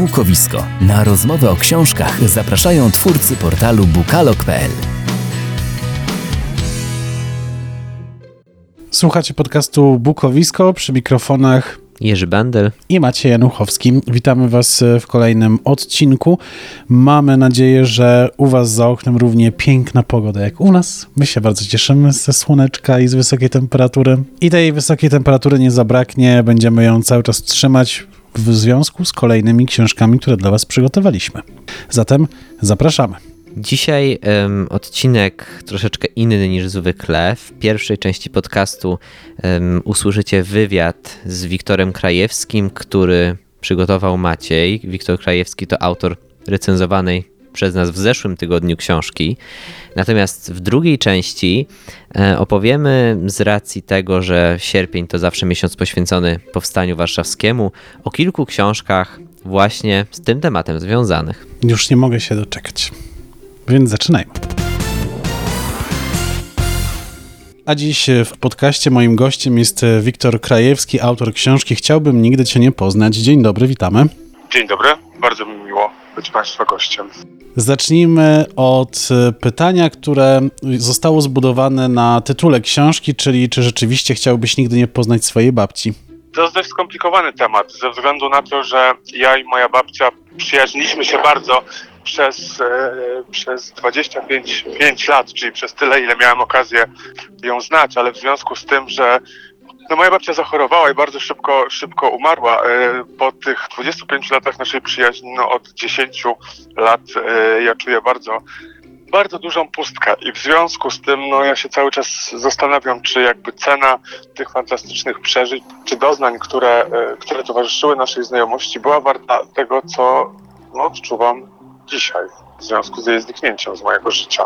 Bukowisko. Na rozmowę o książkach zapraszają twórcy portalu bukalog.pl. Słuchacie podcastu Bukowisko przy mikrofonach Jerzy Bendel. i Maciej Januchowski. Witamy Was w kolejnym odcinku. Mamy nadzieję, że u Was za oknem równie piękna pogoda jak u nas. My się bardzo cieszymy ze słoneczka i z wysokiej temperatury. I tej wysokiej temperatury nie zabraknie. Będziemy ją cały czas trzymać w związku z kolejnymi książkami, które dla Was przygotowaliśmy. Zatem zapraszamy. Dzisiaj em, odcinek troszeczkę inny niż zwykle. W pierwszej części podcastu em, usłyszycie wywiad z Wiktorem Krajewskim, który przygotował Maciej. Wiktor Krajewski to autor recenzowanej przez nas w zeszłym tygodniu książki. Natomiast w drugiej części e, opowiemy z racji tego, że sierpień to zawsze miesiąc poświęcony powstaniu warszawskiemu, o kilku książkach właśnie z tym tematem związanych. Już nie mogę się doczekać. Więc zaczynajmy. A dziś w podcaście moim gościem jest Wiktor Krajewski, autor książki Chciałbym nigdy Cię nie poznać. Dzień dobry, witamy. Dzień dobry, bardzo mi miło być Państwa gościem. Zacznijmy od pytania, które zostało zbudowane na tytule książki, czyli czy rzeczywiście chciałbyś nigdy nie poznać swojej babci? To jest dość skomplikowany temat, ze względu na to, że ja i moja babcia przyjaźniliśmy się bardzo przez, e, przez 25 5 lat, czyli przez tyle, ile miałem okazję ją znać, ale w związku z tym, że no moja babcia zachorowała i bardzo szybko, szybko umarła. E, po tych 25 latach naszej przyjaźni, no od 10 lat e, ja czuję bardzo bardzo dużą pustkę i w związku z tym no, ja się cały czas zastanawiam, czy jakby cena tych fantastycznych przeżyć, czy doznań, które, e, które towarzyszyły naszej znajomości, była warta tego, co no, odczuwam dzisiaj w związku z jej zniknięciem z mojego życia.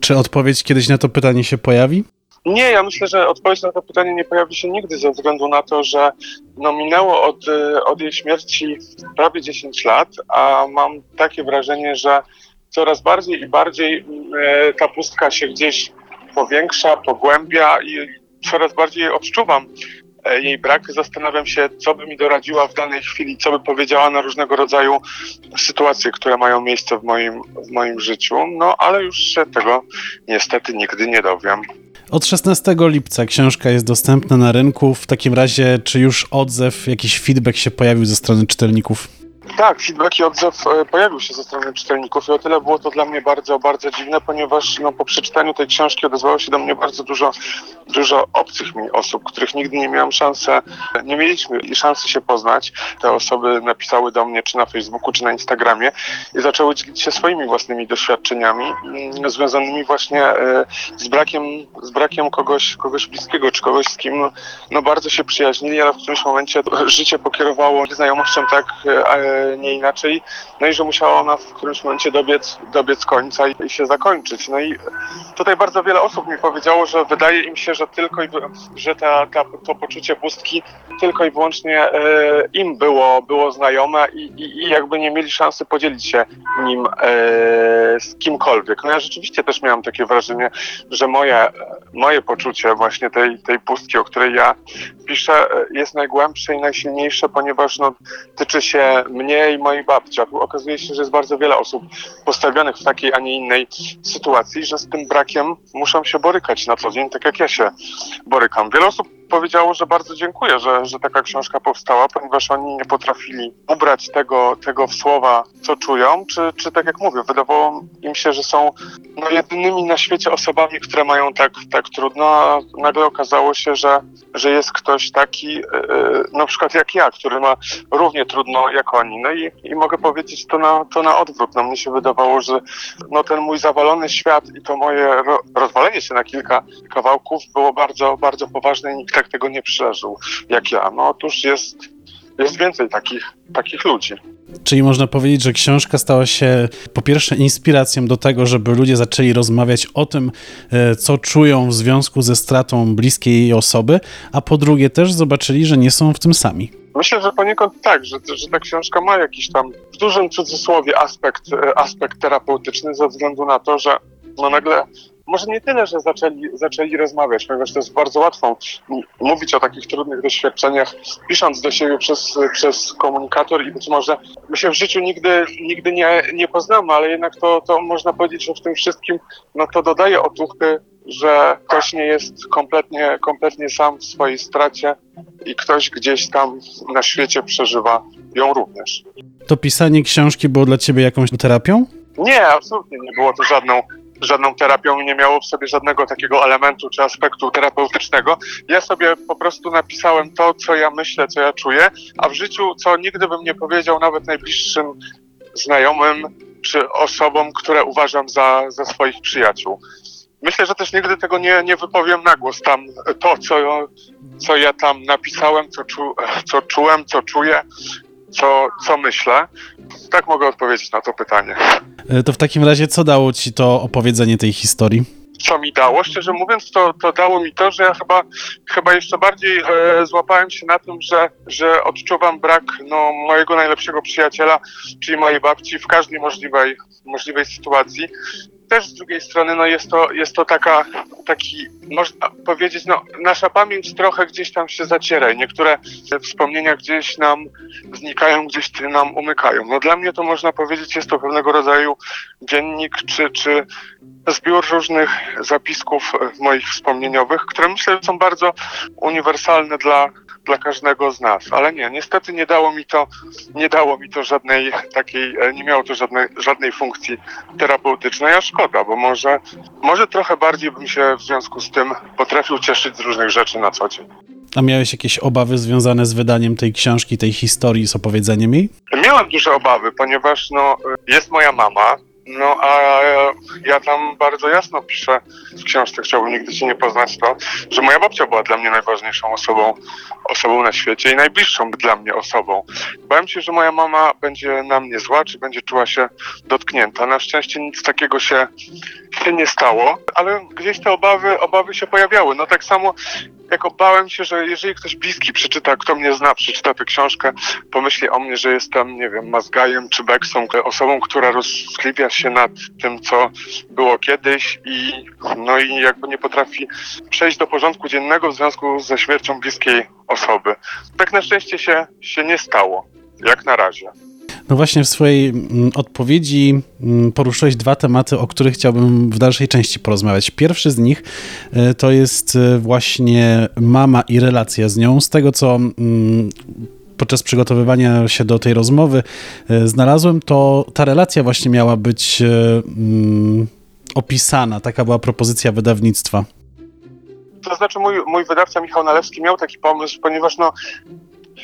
Czy odpowiedź kiedyś na to pytanie się pojawi? Nie, ja myślę, że odpowiedź na to pytanie nie pojawi się nigdy ze względu na to, że no, minęło od, e, od jej śmierci prawie 10 lat, a mam takie wrażenie, że coraz bardziej i bardziej e, ta pustka się gdzieś powiększa, pogłębia i coraz bardziej odczuwam e, jej brak. Zastanawiam się, co by mi doradziła w danej chwili, co by powiedziała na różnego rodzaju sytuacje, które mają miejsce w moim, w moim życiu. No ale już się tego niestety nigdy nie dowiem. Od 16 lipca książka jest dostępna na rynku. W takim razie, czy już odzew, jakiś feedback się pojawił ze strony czytelników? Tak, feedback i odzew e, pojawił się ze strony czytelników i o tyle było to dla mnie bardzo, bardzo dziwne, ponieważ no, po przeczytaniu tej książki odezwało się do mnie bardzo dużo, dużo obcych mi osób, których nigdy nie miałem szansy, nie mieliśmy szansy się poznać. Te osoby napisały do mnie czy na Facebooku, czy na Instagramie i zaczęły dzielić się swoimi własnymi doświadczeniami mm, związanymi właśnie e, z brakiem, z brakiem kogoś, kogoś bliskiego, czy kogoś z kim no bardzo się przyjaźnili, ale w którymś momencie życie pokierowało znajomością tak e, nie inaczej. No i że musiała ona w którymś momencie dobiec, dobiec końca i, się zakończyć. No i tutaj bardzo wiele osób mi powiedziało, że wydaje im się, że tylko i, że ta, ta, to poczucie pustki tylko i wyłącznie e, im było, było znajome i, i, i jakby nie mieli szansy podzielić się nim e, z kimkolwiek. No ja rzeczywiście też miałam takie wrażenie, że moje, moje poczucie właśnie tej, tej pustki, o której ja piszę, jest najgłębsze i najsilniejsze, ponieważ no, tyczy się mnie i mojej babci. Okazuje się, że jest bardzo wiele osób postawionych w takiej, a nie innej sytuacji, że z tym brakiem muszą się borykać na co dzień, tak jak ja się borykam. Wiele osób powiedziało, że bardzo dziękuję, że, że taka książka powstała, ponieważ oni nie potrafili ubrać tego, tego w słowa, co czują, czy, czy tak jak mówię, wydawało im się, że są no, jedynymi na świecie osobami, które mają tak, tak trudno, a nagle okazało się, że, że jest ktoś taki, yy, na przykład jak ja, który ma równie trudno jak oni. No i, i mogę powiedzieć to na, to na odwrót. No, mnie się wydawało, że no, ten mój zawalony świat i to moje ro, rozwalenie się na kilka kawałków było bardzo, bardzo poważne i nikt tego nie przeżył jak ja. No otóż jest, jest więcej takich, takich ludzi. Czyli można powiedzieć, że książka stała się po pierwsze inspiracją do tego, żeby ludzie zaczęli rozmawiać o tym, e, co czują w związku ze stratą bliskiej osoby, a po drugie też zobaczyli, że nie są w tym sami. Myślę, że poniekąd tak, że, że ta książka ma jakiś tam w dużym cudzysłowie aspekt, aspekt terapeutyczny ze względu na to, że no nagle może nie tyle, że zaczęli, zaczęli rozmawiać, ponieważ to jest bardzo łatwo mówić o takich trudnych doświadczeniach, pisząc do siebie przez, przez komunikator i być może my się w życiu nigdy, nigdy nie, nie poznamy, ale jednak to, to można powiedzieć, że w tym wszystkim no to dodaje otuchy, że ktoś nie jest kompletnie, kompletnie sam w swojej stracie i ktoś gdzieś tam na świecie przeżywa ją również. To pisanie książki było dla ciebie jakąś terapią? Nie, absolutnie nie było to żadną, żadną terapią i nie miało w sobie żadnego takiego elementu czy aspektu terapeutycznego. Ja sobie po prostu napisałem to, co ja myślę, co ja czuję, a w życiu, co nigdy bym nie powiedział nawet najbliższym znajomym czy osobom, które uważam za, za swoich przyjaciół. Myślę, że też nigdy tego nie, nie wypowiem na głos tam to, co, co ja tam napisałem, co, czu, co czułem, co czuję, co, co myślę. Tak mogę odpowiedzieć na to pytanie. E, To w takim razie, co dało ci to opowiedzenie tej historii? Co mi dało. Szczerze mówiąc, to, to dało mi to, że ja chyba, chyba jeszcze bardziej e, złapałem się na tym, że, że odczuwam brak no, mojego najlepszego przyjaciela, czyli mojej babci w każdej możliwej, możliwej sytuacji. Też z drugiej strony no, jest, to, jest to taka, taki, można powiedzieć, no, nasza pamięć trochę gdzieś tam się zaciera i niektóre wspomnienia gdzieś nam znikają, gdzieś nam umykają. No, dla mnie to można powiedzieć, jest to pewnego rodzaju dziennik czy, czy zbiór różnych zapisków e, moich wspomnieniowych, które myślę, że są bardzo uniwersalne dla, dla każdego z nas. Ale nie, niestety nie dało mi to, nie dało mi to żadnej takiej, e, nie miało to żadnej, żadnej funkcji terapeutycznej, a szkoda, bo może, może trochę bardziej bym się w związku z tym potrafił cieszyć z różnych rzeczy na co dzień. A miałeś jakieś obawy związane z wydaniem tej książki, tej historii, z opowiedzeniem jej? Miałem duże obawy, ponieważ no, jest moja mama, no a ja tam bardzo jasno piszę w książce, chciałbym nigdy cię nie poznać to, że moja babcia była dla mnie najważniejszą osobą, osobą na świecie i najbliższą dla mnie osobą. Bałem się, że moja mama będzie na mnie zła, czy będzie czuła się dotknięta. Na szczęście nic takiego się, się nie stało, ale gdzieś te obawy, obawy się pojawiały. No tak samo jak obałem się, że jeżeli ktoś bliski przeczyta, kto mnie zna, przeczyta tę książkę, pomyśli o mnie, że jestem, nie wiem, mazgajem czy beksą, osobą, która się nad tym, co było kiedyś i no i jakby nie potrafi przejść do porządku dziennego w związku ze śmiercią bliskiej osoby. Tak na szczęście się, się nie stało, jak na razie. No właśnie w swojej mm, odpowiedzi mm, poruszyłeś dwa tematy, o których chciałbym w dalszej części porozmawiać. Pierwszy z nich e, to jest e, właśnie mama i relacja z nią. Z tego, co mm, podczas przygotowywania się do tej rozmowy e, znalazłem, to ta relacja właśnie miała być e, mm, opisana. Taka była propozycja wydawnictwa. To znaczy mój, mój wydawca Michał Nalewski miał taki pomysł, ponieważ no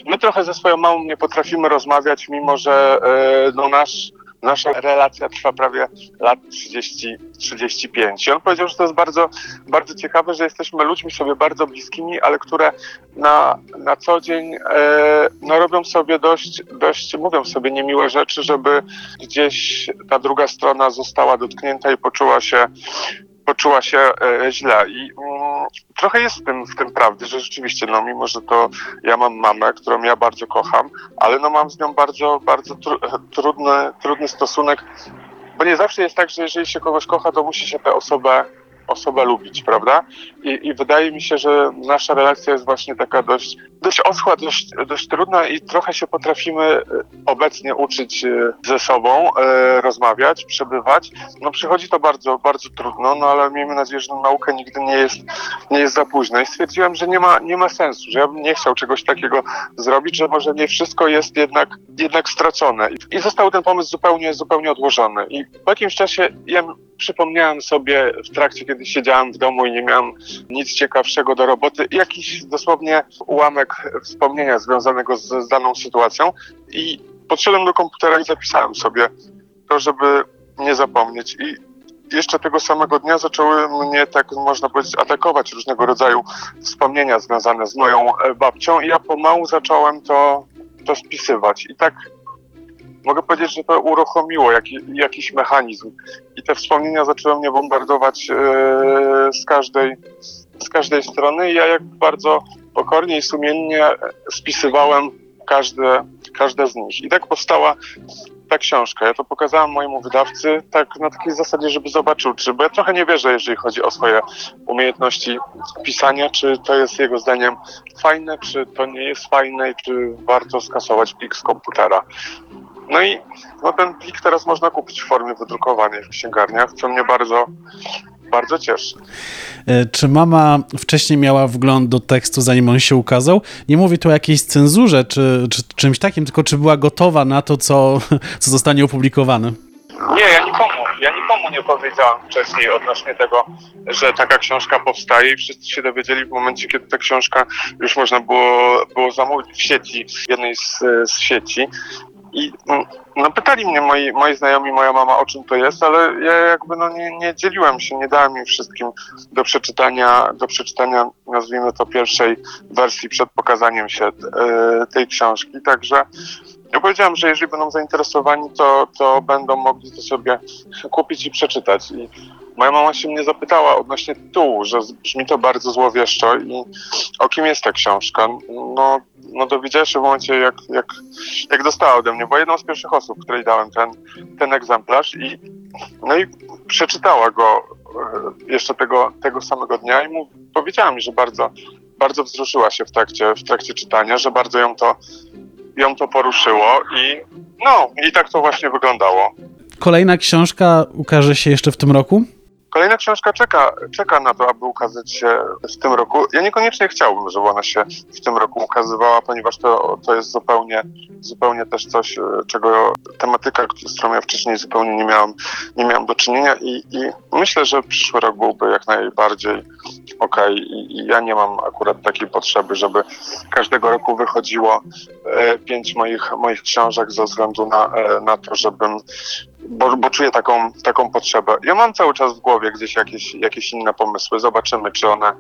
my trochę ze swoją mamą nie potrafimy rozmawiać, mimo że e, no nasz, nasza relacja trwa prawie lat 30, 35. I on powiedział, że to jest bardzo, bardzo ciekawe, że jesteśmy ludźmi sobie bardzo bliskimi, ale które na, na co dzień e, no robią sobie dość, dość, mówią sobie niemiłe rzeczy, żeby gdzieś ta druga strona została dotknięta i poczuła się poczuła się e, źle i mm, trochę jest w tym, w tym prawdy, że rzeczywiście, no mimo, że to ja mam mamę, którą ja bardzo kocham, ale no mam z nią bardzo, bardzo tru, trudny, trudny stosunek, bo nie zawsze jest tak, że jeżeli się kogoś kocha, to musi się tę osobę osobę lubić, prawda? I, I wydaje mi się, że nasza relacja jest właśnie taka dość, dość oschła, dość, dość trudna i trochę się potrafimy e, obecnie uczyć e, ze sobą, e, rozmawiać, przebywać. No przychodzi to bardzo, bardzo trudno, no ale miejmy nadzieję, że nauka nigdy nie jest, nie jest za późno. I stwierdziłem, że nie ma, nie ma sensu, że ja bym nie chciał czegoś takiego zrobić, że może nie wszystko jest jednak, jednak stracone. I, I został ten pomysł zupełnie, zupełnie odłożony. I po jakimś czasie ja przypomniałem sobie w trakcie, kiedy siedziałem w domu i nie miałem nic ciekawszego do roboty, jakiś dosłownie ułamek wspomnienia związanego z, z daną sytuacją i podszedłem do komputera i zapisałem sobie to, żeby nie zapomnieć. I jeszcze tego samego dnia zaczęły mnie, tak można powiedzieć, atakować różnego rodzaju wspomnienia związane z moją babcią i ja pomału zacząłem to, to spisywać. I tak mogę powiedzieć, że to uruchomiło jaki, jakiś mechanizm i te wspomnienia zaczęły mnie bombardować e, z, każdej, z każdej strony i ja jak bardzo pokornie i sumiennie spisywałem każde, każde z nich. I tak powstała ta książka. Ja to pokazałem mojemu wydawcy tak na takiej zasadzie, żeby zobaczył, czy, bo ja trochę nie wierzę, jeżeli chodzi o swoje umiejętności pisania, czy to jest jego zdaniem fajne, czy to nie jest fajne, i czy warto skasować plik z komputera. No i no ten plik teraz można kupić w formie wydrukowanej w księgarniach, co mnie bardzo, bardzo cieszy. E, Czy mama wcześniej miała wgląd do tekstu, zanim on się ukazał? Nie mówię tu o jakiejś cenzurze czy, czy czymś takim, tylko czy była gotowa na to, co, co zostanie opublikowane? Nie, ja nikomu, ja nikomu nie powiedziałam wcześniej odnośnie tego, że taka książka powstaje i wszyscy się dowiedzieli w momencie, kiedy ta książka już można było, było zamówić w sieci, w jednej z, z sieci. I mm, no, pytali mnie moi, moi znajomi, moja mama, o czym to jest, ale ja jakby no, nie, nie dzieliłem się, nie dałem im wszystkim do przeczytania, do przeczytania, nazwijmy to, pierwszej wersji przed pokazaniem się e, tej książki. Także ja powiedziałem, że jeżeli będą zainteresowani, to, to będą mogli to sobie kupić i przeczytać. I moja mama się mnie zapytała odnośnie tytułu, że brzmi to bardzo złowieszczo i o kim jest ta książka. No, no dowiedziała się w momencie, jak, jak, jak dostała ode mnie, bo jedną z pierwszych osób, której dałem ten, ten egzemplarz i no i przeczytała go e, jeszcze tego, tego samego dnia i mu powiedziała mi, że bardzo, bardzo wzruszyła się w trakcie, w trakcie czytania, że bardzo ją to, ją to poruszyło i no, i tak to właśnie wyglądało. Kolejna książka ukaże się jeszcze w tym roku? Kolejna książka czeka, czeka na to, aby ukazać się w tym roku. Ja niekoniecznie chciałbym, żeby ona się w tym roku ukazywała, ponieważ to, to jest zupełnie, zupełnie też coś, e, czego tematyka, z którą ja wcześniej zupełnie nie miałam, nie miałam do czynienia i, i myślę, że przyszły rok byłby jak najbardziej okej I, i ja nie mam akurat takiej potrzeby, żeby każdego roku wychodziło e, pięć moich, moich książek ze względu na, e, na to, żebym bo, bo czuję taką, taką potrzebę. Ja mam cały czas w głowie gdzieś jakieś, jakieś inne pomysły. Zobaczymy, czy one,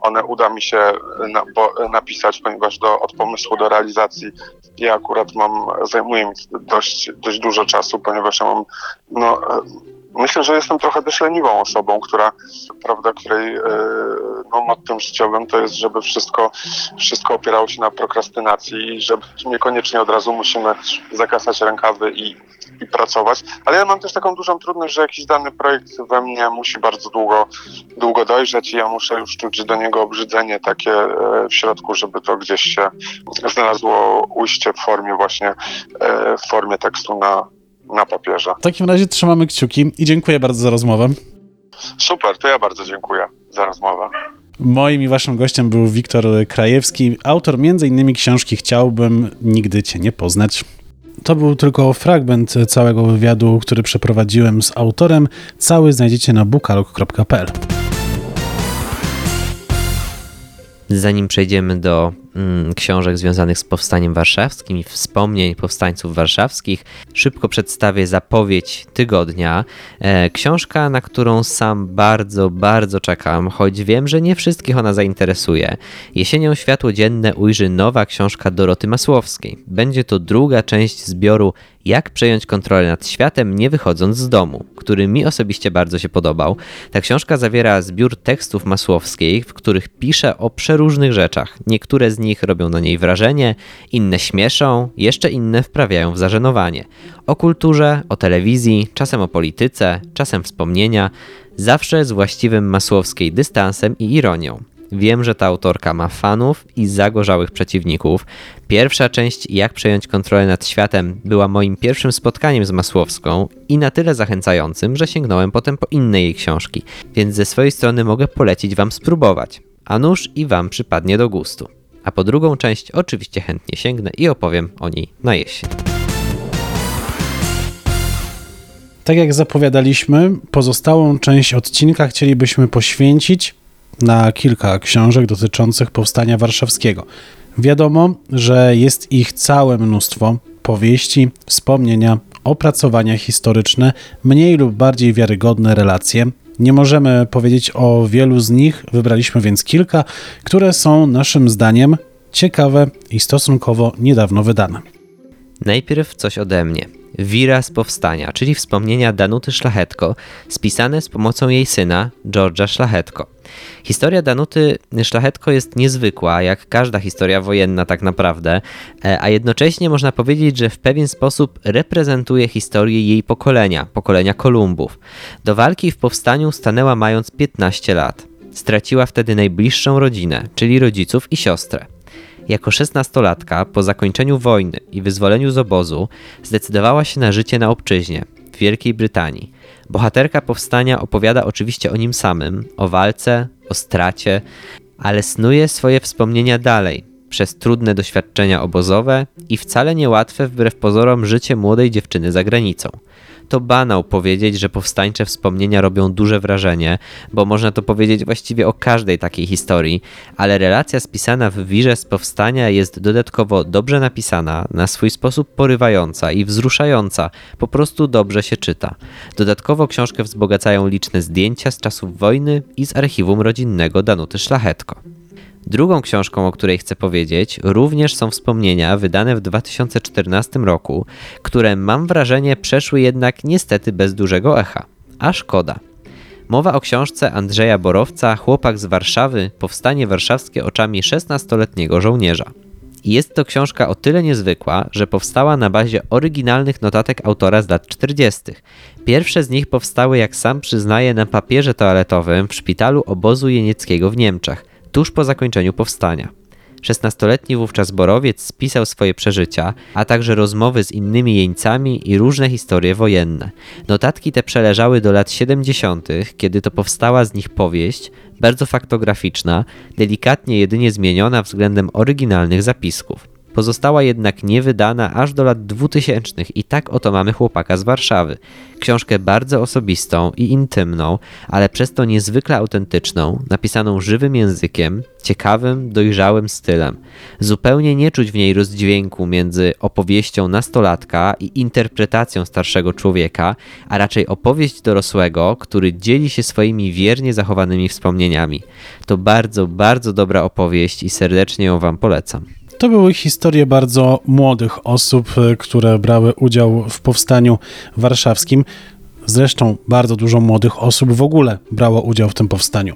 one uda mi się na, bo, napisać, ponieważ do, od pomysłu do realizacji ja akurat mam, zajmuje mi dość, dość dużo czasu, ponieważ ja mam, no, e, myślę, że jestem trochę też leniwą osobą, która, prawda, której e, no, mottem życiowym to jest, żeby wszystko, wszystko opierało się na prokrastynacji i że niekoniecznie od razu musimy zakasać rękawy i i pracować, ale ja mam też taką dużą trudność, że jakiś dany projekt we mnie musi bardzo długo, długo dojrzeć i ja muszę już czuć do niego obrzydzenie takie e, w środku, żeby to gdzieś się znalazło ujście w formie właśnie, e, w formie tekstu na, na papierze. W takim razie trzymamy kciuki i dziękuję bardzo za rozmowę. Super, to ja bardzo dziękuję za rozmowę. Moim i waszym gościem był Wiktor Krajewski, autor m.in. książki Chciałbym nigdy cię nie poznać. To był tylko fragment całego wywiadu, który przeprowadziłem z autorem. Cały znajdziecie na bookalog.pl. Zanim przejdziemy do książek związanych z powstaniem warszawskim i wspomnień powstańców warszawskich, szybko przedstawię zapowiedź tygodnia. E, książka, na którą sam bardzo, bardzo czekam, choć wiem, że nie wszystkich ona zainteresuje. Jesienią światło dzienne ujrzy nowa książka Doroty Masłowskiej. Będzie to druga część zbioru jak przejąć kontrolę nad światem, nie wychodząc z domu, który mi osobiście bardzo się podobał. Ta książka zawiera zbiór tekstów Masłowskiej, w których pisze o przeróżnych rzeczach. Niektóre z nich robią na niej wrażenie, inne śmieszą, jeszcze inne wprawiają w zażenowanie. O kulturze, o telewizji, czasem o polityce, czasem wspomnienia, zawsze z właściwym Masłowskiej dystansem i ironią. Wiem, że ta autorka ma fanów i zagorzałych przeciwników. Pierwsza część Jak przejąć kontrolę nad światem była moim pierwszym spotkaniem z Masłowską i na tyle zachęcającym, że sięgnąłem potem po inne jej książki, więc ze swojej strony mogę polecić Wam spróbować. A nuż i Wam przypadnie do gustu. A po drugą część oczywiście chętnie sięgnę i opowiem o niej na jesień. Tak jak zapowiadaliśmy, pozostałą część odcinka chcielibyśmy poświęcić na kilka książek dotyczących powstania warszawskiego. Wiadomo, że jest ich całe mnóstwo powieści, wspomnienia, opracowania historyczne, mniej lub bardziej wiarygodne relacje. Nie możemy powiedzieć o wielu z nich, wybraliśmy więc kilka, które są naszym zdaniem ciekawe i stosunkowo niedawno wydane. Najpierw coś ode mnie. Wira z powstania, czyli wspomnienia Danuty Szlachetko, spisane z pomocą jej syna, George'a Szlachetko. Historia Danuty Szlachetko jest niezwykła, jak każda historia wojenna tak naprawdę, e, a jednocześnie można powiedzieć, że w pewien sposób reprezentuje historię jej pokolenia, pokolenia Kolumbów. Do walki w powstaniu stanęła mając 15 lat. Straciła wtedy najbliższą rodzinę, czyli rodziców i siostrę. Jako szesnastolatka, po zakończeniu wojny i wyzwoleniu z obozu, zdecydowała się na życie na obczyźnie, w Wielkiej Brytanii. Bohaterka powstania opowiada oczywiście o nim samym, o walce, o stracie, ale snuje swoje wspomnienia dalej, przez trudne doświadczenia obozowe i wcale niełatwe wbrew pozorom życie młodej dziewczyny za granicą to banał powiedzieć, że powstańcze wspomnienia robią duże wrażenie, bo można to powiedzieć właściwie o każdej takiej historii, ale relacja spisana w wirze z powstania jest dodatkowo dobrze napisana, na swój sposób porywająca i wzruszająca, po prostu dobrze się czyta. Dodatkowo książkę wzbogacają liczne zdjęcia z czasów wojny i z archiwum rodzinnego Danuty Szlachetko. Drugą książką, o której chcę powiedzieć, również są wspomnienia wydane w 2014 roku, które mam wrażenie przeszły jednak niestety bez dużego echa. A szkoda. Mowa o książce Andrzeja Borowca Chłopak z Warszawy Powstanie warszawskie oczami 16-letniego żołnierza. Jest to książka o tyle niezwykła, że powstała na bazie oryginalnych notatek autora z lat 40. Pierwsze z nich powstały, jak sam przyznaje, na papierze toaletowym w szpitalu obozu jenieckiego w Niemczech tuż po zakończeniu powstania. 16-letni wówczas Borowiec spisał swoje przeżycia, a także rozmowy z innymi jeńcami i różne historie wojenne. Notatki te przeleżały do lat 70., kiedy to powstała z nich powieść, bardzo faktograficzna, delikatnie jedynie zmieniona względem oryginalnych zapisków. Pozostała jednak niewydana aż do lat 2000 i tak oto mamy chłopaka z Warszawy. Książkę bardzo osobistą i intymną, ale przez to niezwykle autentyczną, napisaną żywym językiem, ciekawym, dojrzałym stylem. Zupełnie nie czuć w niej rozdźwięku między opowieścią nastolatka i interpretacją starszego człowieka, a raczej opowieść dorosłego, który dzieli się swoimi wiernie zachowanymi wspomnieniami. To bardzo, bardzo dobra opowieść i serdecznie ją Wam polecam. To były historie bardzo młodych osób, e, które brały udział w powstaniu warszawskim. Zresztą bardzo dużo młodych osób w ogóle brało udział w tym powstaniu.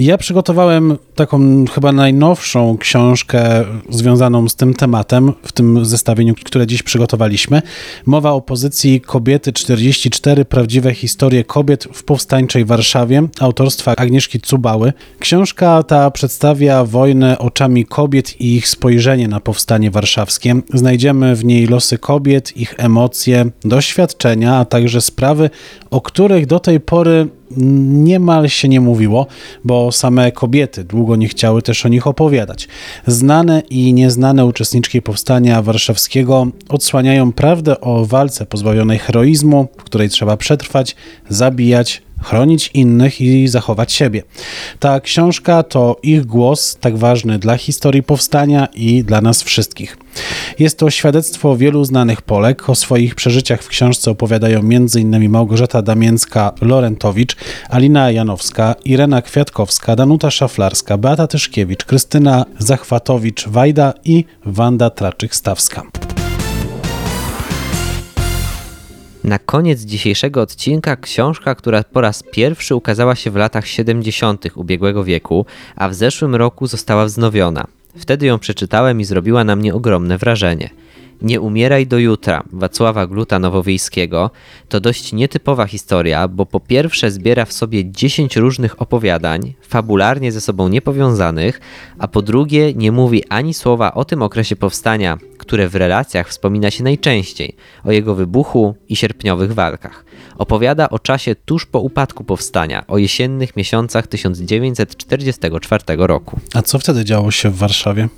Ja przygotowałem taką chyba najnowszą książkę związaną z tym tematem w tym zestawieniu, które dziś przygotowaliśmy. Mowa o pozycji Kobiety 44 prawdziwe historie kobiet w powstańczej Warszawie autorstwa Agnieszki Cubały. Książka ta przedstawia wojnę oczami kobiet i ich spojrzenie na powstanie warszawskie. Znajdziemy w niej losy kobiet, ich emocje, doświadczenia, a także sprawy, o których do tej pory niemal się nie mówiło, bo same kobiety długo nie chciały też o nich opowiadać. Znane i nieznane uczestniczki powstania warszawskiego odsłaniają prawdę o walce pozbawionej heroizmu, w której trzeba przetrwać, zabijać, chronić innych i zachować siebie. Ta książka to ich głos, tak ważny dla historii powstania i dla nas wszystkich. Jest to świadectwo wielu znanych Polek. O swoich przeżyciach w książce opowiadają m.in. Małgorzata Damięcka-Lorentowicz, Alina Janowska, Irena Kwiatkowska, Danuta Szaflarska, Beata Tyszkiewicz, Krystyna Zachwatowicz-Wajda i Wanda Traczyk-Stawska. Na koniec dzisiejszego odcinka książka, która po raz pierwszy ukazała się w latach 70. ubiegłego wieku, a w zeszłym roku została wznowiona. Wtedy ją przeczytałem i zrobiła na mnie ogromne wrażenie. Nie umieraj do jutra Wacława Gluta Nowowiejskiego to dość nietypowa historia, bo po pierwsze zbiera w sobie 10 różnych opowiadań, fabularnie ze sobą niepowiązanych, a po drugie nie mówi ani słowa o tym okresie powstania, które w relacjach wspomina się najczęściej, o jego wybuchu i sierpniowych walkach. Opowiada o czasie tuż po upadku powstania, o jesiennych miesiącach 1944 roku. A co wtedy działo się w Warszawie?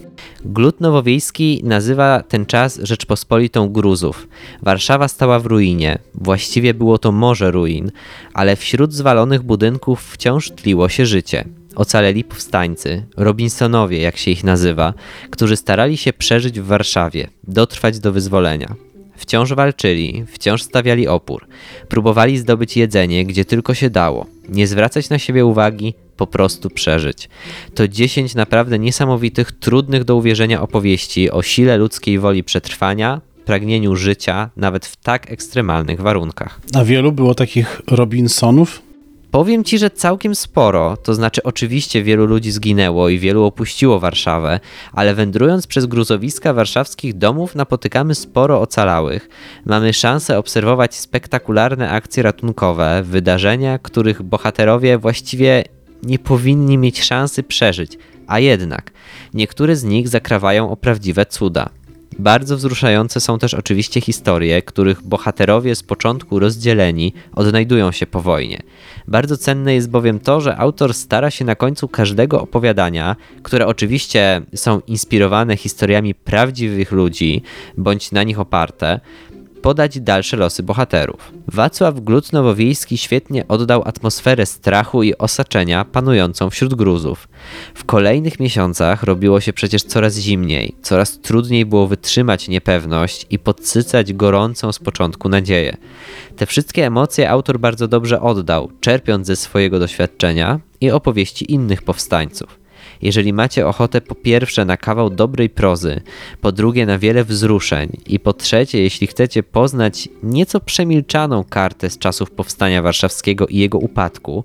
Glut Nowowiejski nazywa ten czas Rzeczpospolitą Gruzów. Warszawa stała w ruinie, właściwie było to morze ruin, ale wśród zwalonych budynków wciąż tliło się życie. Ocaleli powstańcy, Robinsonowie, jak się ich nazywa, którzy starali się przeżyć w Warszawie, dotrwać do wyzwolenia. Wciąż walczyli, wciąż stawiali opór, próbowali zdobyć jedzenie, gdzie tylko się dało, nie zwracać na siebie uwagi, po prostu przeżyć. To dziesięć naprawdę niesamowitych, trudnych do uwierzenia opowieści o sile ludzkiej woli przetrwania, pragnieniu życia, nawet w tak ekstremalnych warunkach. A wielu było takich Robinsonów? Powiem ci, że całkiem sporo, to znaczy oczywiście wielu ludzi zginęło i wielu opuściło Warszawę, ale wędrując przez gruzowiska warszawskich domów napotykamy sporo ocalałych. Mamy szansę obserwować spektakularne akcje ratunkowe, wydarzenia, których bohaterowie właściwie nie powinni mieć szansy przeżyć, a jednak niektóre z nich zakrawają o prawdziwe cuda. Bardzo wzruszające są też oczywiście historie, których bohaterowie z początku rozdzieleni odnajdują się po wojnie. Bardzo cenne jest bowiem to, że autor stara się na końcu każdego opowiadania, które oczywiście są inspirowane historiami prawdziwych ludzi bądź na nich oparte, podać dalsze losy bohaterów. Wacław Glut-Nowowiejski świetnie oddał atmosferę strachu i osaczenia panującą wśród Gruzów. W kolejnych miesiącach robiło się przecież coraz zimniej, coraz trudniej było wytrzymać niepewność i podsycać gorącą z początku nadzieję. Te wszystkie emocje autor bardzo dobrze oddał, czerpiąc ze swojego doświadczenia i opowieści innych powstańców. Jeżeli macie ochotę po pierwsze na kawał dobrej prozy, po drugie na wiele wzruszeń i po trzecie, jeśli chcecie poznać nieco przemilczaną kartę z czasów powstania warszawskiego i jego upadku,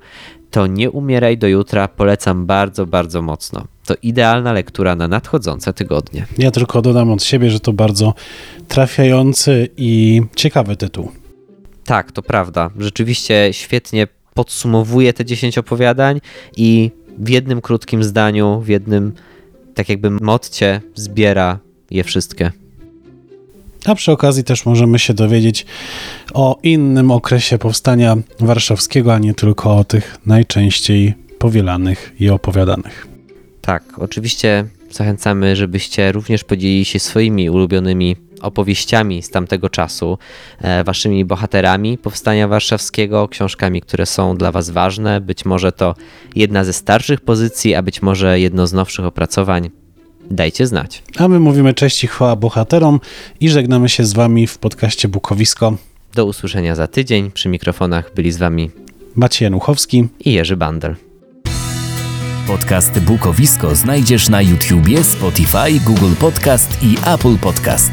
to Nie umieraj do jutra polecam bardzo, bardzo mocno. To idealna lektura na nadchodzące tygodnie. Ja tylko dodam od siebie, że to bardzo trafiający i ciekawy tytuł. Tak, to prawda. Rzeczywiście świetnie podsumowuje te 10 opowiadań i w jednym krótkim zdaniu, w jednym tak jakby motcie zbiera je wszystkie. A przy okazji też możemy się dowiedzieć o innym okresie powstania warszawskiego, a nie tylko o tych najczęściej powielanych i opowiadanych. Tak, oczywiście zachęcamy, żebyście również podzielili się swoimi ulubionymi opowieściami z tamtego czasu, e, waszymi bohaterami powstania warszawskiego, książkami, które są dla was ważne. Być może to jedna ze starszych pozycji, a być może jedno z nowszych opracowań. Dajcie znać. A my mówimy cześć i chwała bohaterom i żegnamy się z wami w podcaście Bukowisko. Do usłyszenia za tydzień. Przy mikrofonach byli z wami Maciej Januchowski i Jerzy Bandel. Podcast Bukowisko znajdziesz na YouTubie, Spotify, Google Podcast i Apple Podcast.